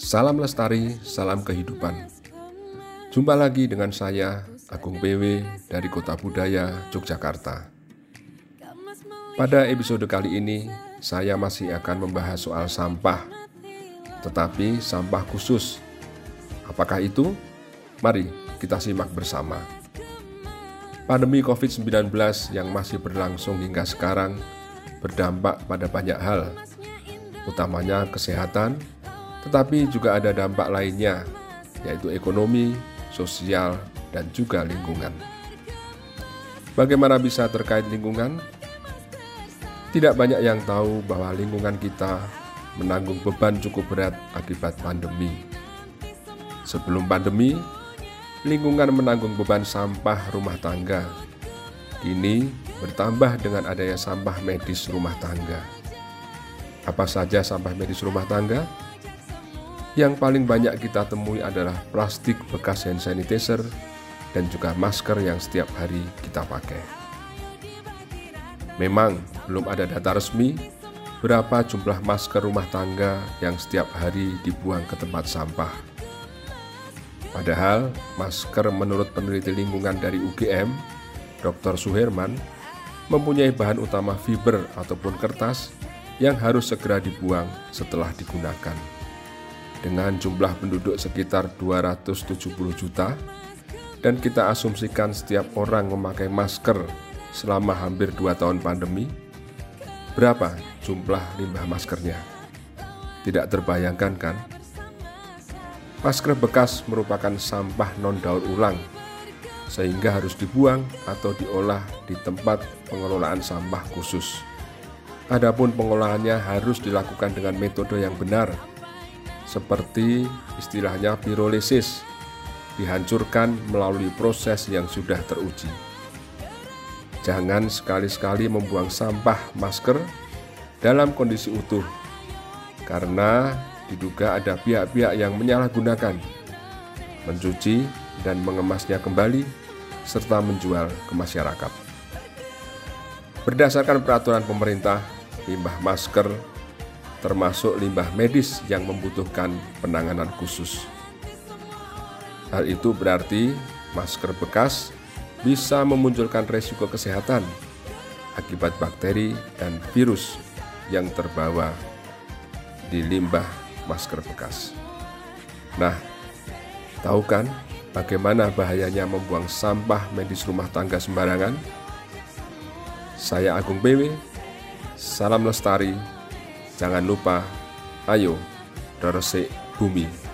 Salam lestari, salam kehidupan. Jumpa lagi dengan saya, Agung PW dari Kota Budaya, Yogyakarta. Pada episode kali ini, saya masih akan membahas soal sampah, tetapi sampah khusus. Apakah itu? Mari kita simak bersama. Pandemi COVID-19 yang masih berlangsung hingga sekarang berdampak pada banyak hal, utamanya kesehatan, tetapi juga ada dampak lainnya, yaitu ekonomi, sosial, dan juga lingkungan. Bagaimana bisa terkait lingkungan? Tidak banyak yang tahu bahwa lingkungan kita menanggung beban cukup berat akibat pandemi. Sebelum pandemi, lingkungan menanggung beban sampah rumah tangga. Kini bertambah dengan adanya sampah medis rumah tangga. Apa saja sampah medis rumah tangga? Yang paling banyak kita temui adalah plastik bekas hand sanitizer dan juga masker yang setiap hari kita pakai. Memang belum ada data resmi berapa jumlah masker rumah tangga yang setiap hari dibuang ke tempat sampah. Padahal masker menurut peneliti lingkungan dari UGM, Dr. Suherman, mempunyai bahan utama fiber ataupun kertas yang harus segera dibuang setelah digunakan dengan jumlah penduduk sekitar 270 juta dan kita asumsikan setiap orang memakai masker selama hampir 2 tahun pandemi, berapa jumlah limbah maskernya? Tidak terbayangkan kan? Masker bekas merupakan sampah non-daur ulang, sehingga harus dibuang atau diolah di tempat pengelolaan sampah khusus. Adapun pengolahannya harus dilakukan dengan metode yang benar, seperti istilahnya pirolisis, dihancurkan melalui proses yang sudah teruji. Jangan sekali-sekali membuang sampah masker dalam kondisi utuh, karena diduga ada pihak-pihak yang menyalahgunakan, mencuci dan mengemasnya kembali, serta menjual ke masyarakat. Berdasarkan peraturan pemerintah, limbah masker termasuk limbah medis yang membutuhkan penanganan khusus. Hal itu berarti masker bekas bisa memunculkan resiko kesehatan akibat bakteri dan virus yang terbawa di limbah masker bekas. Nah, tahu kan bagaimana bahayanya membuang sampah medis rumah tangga sembarangan? Saya Agung BW, salam lestari Jangan lupa, ayo, resik bumi.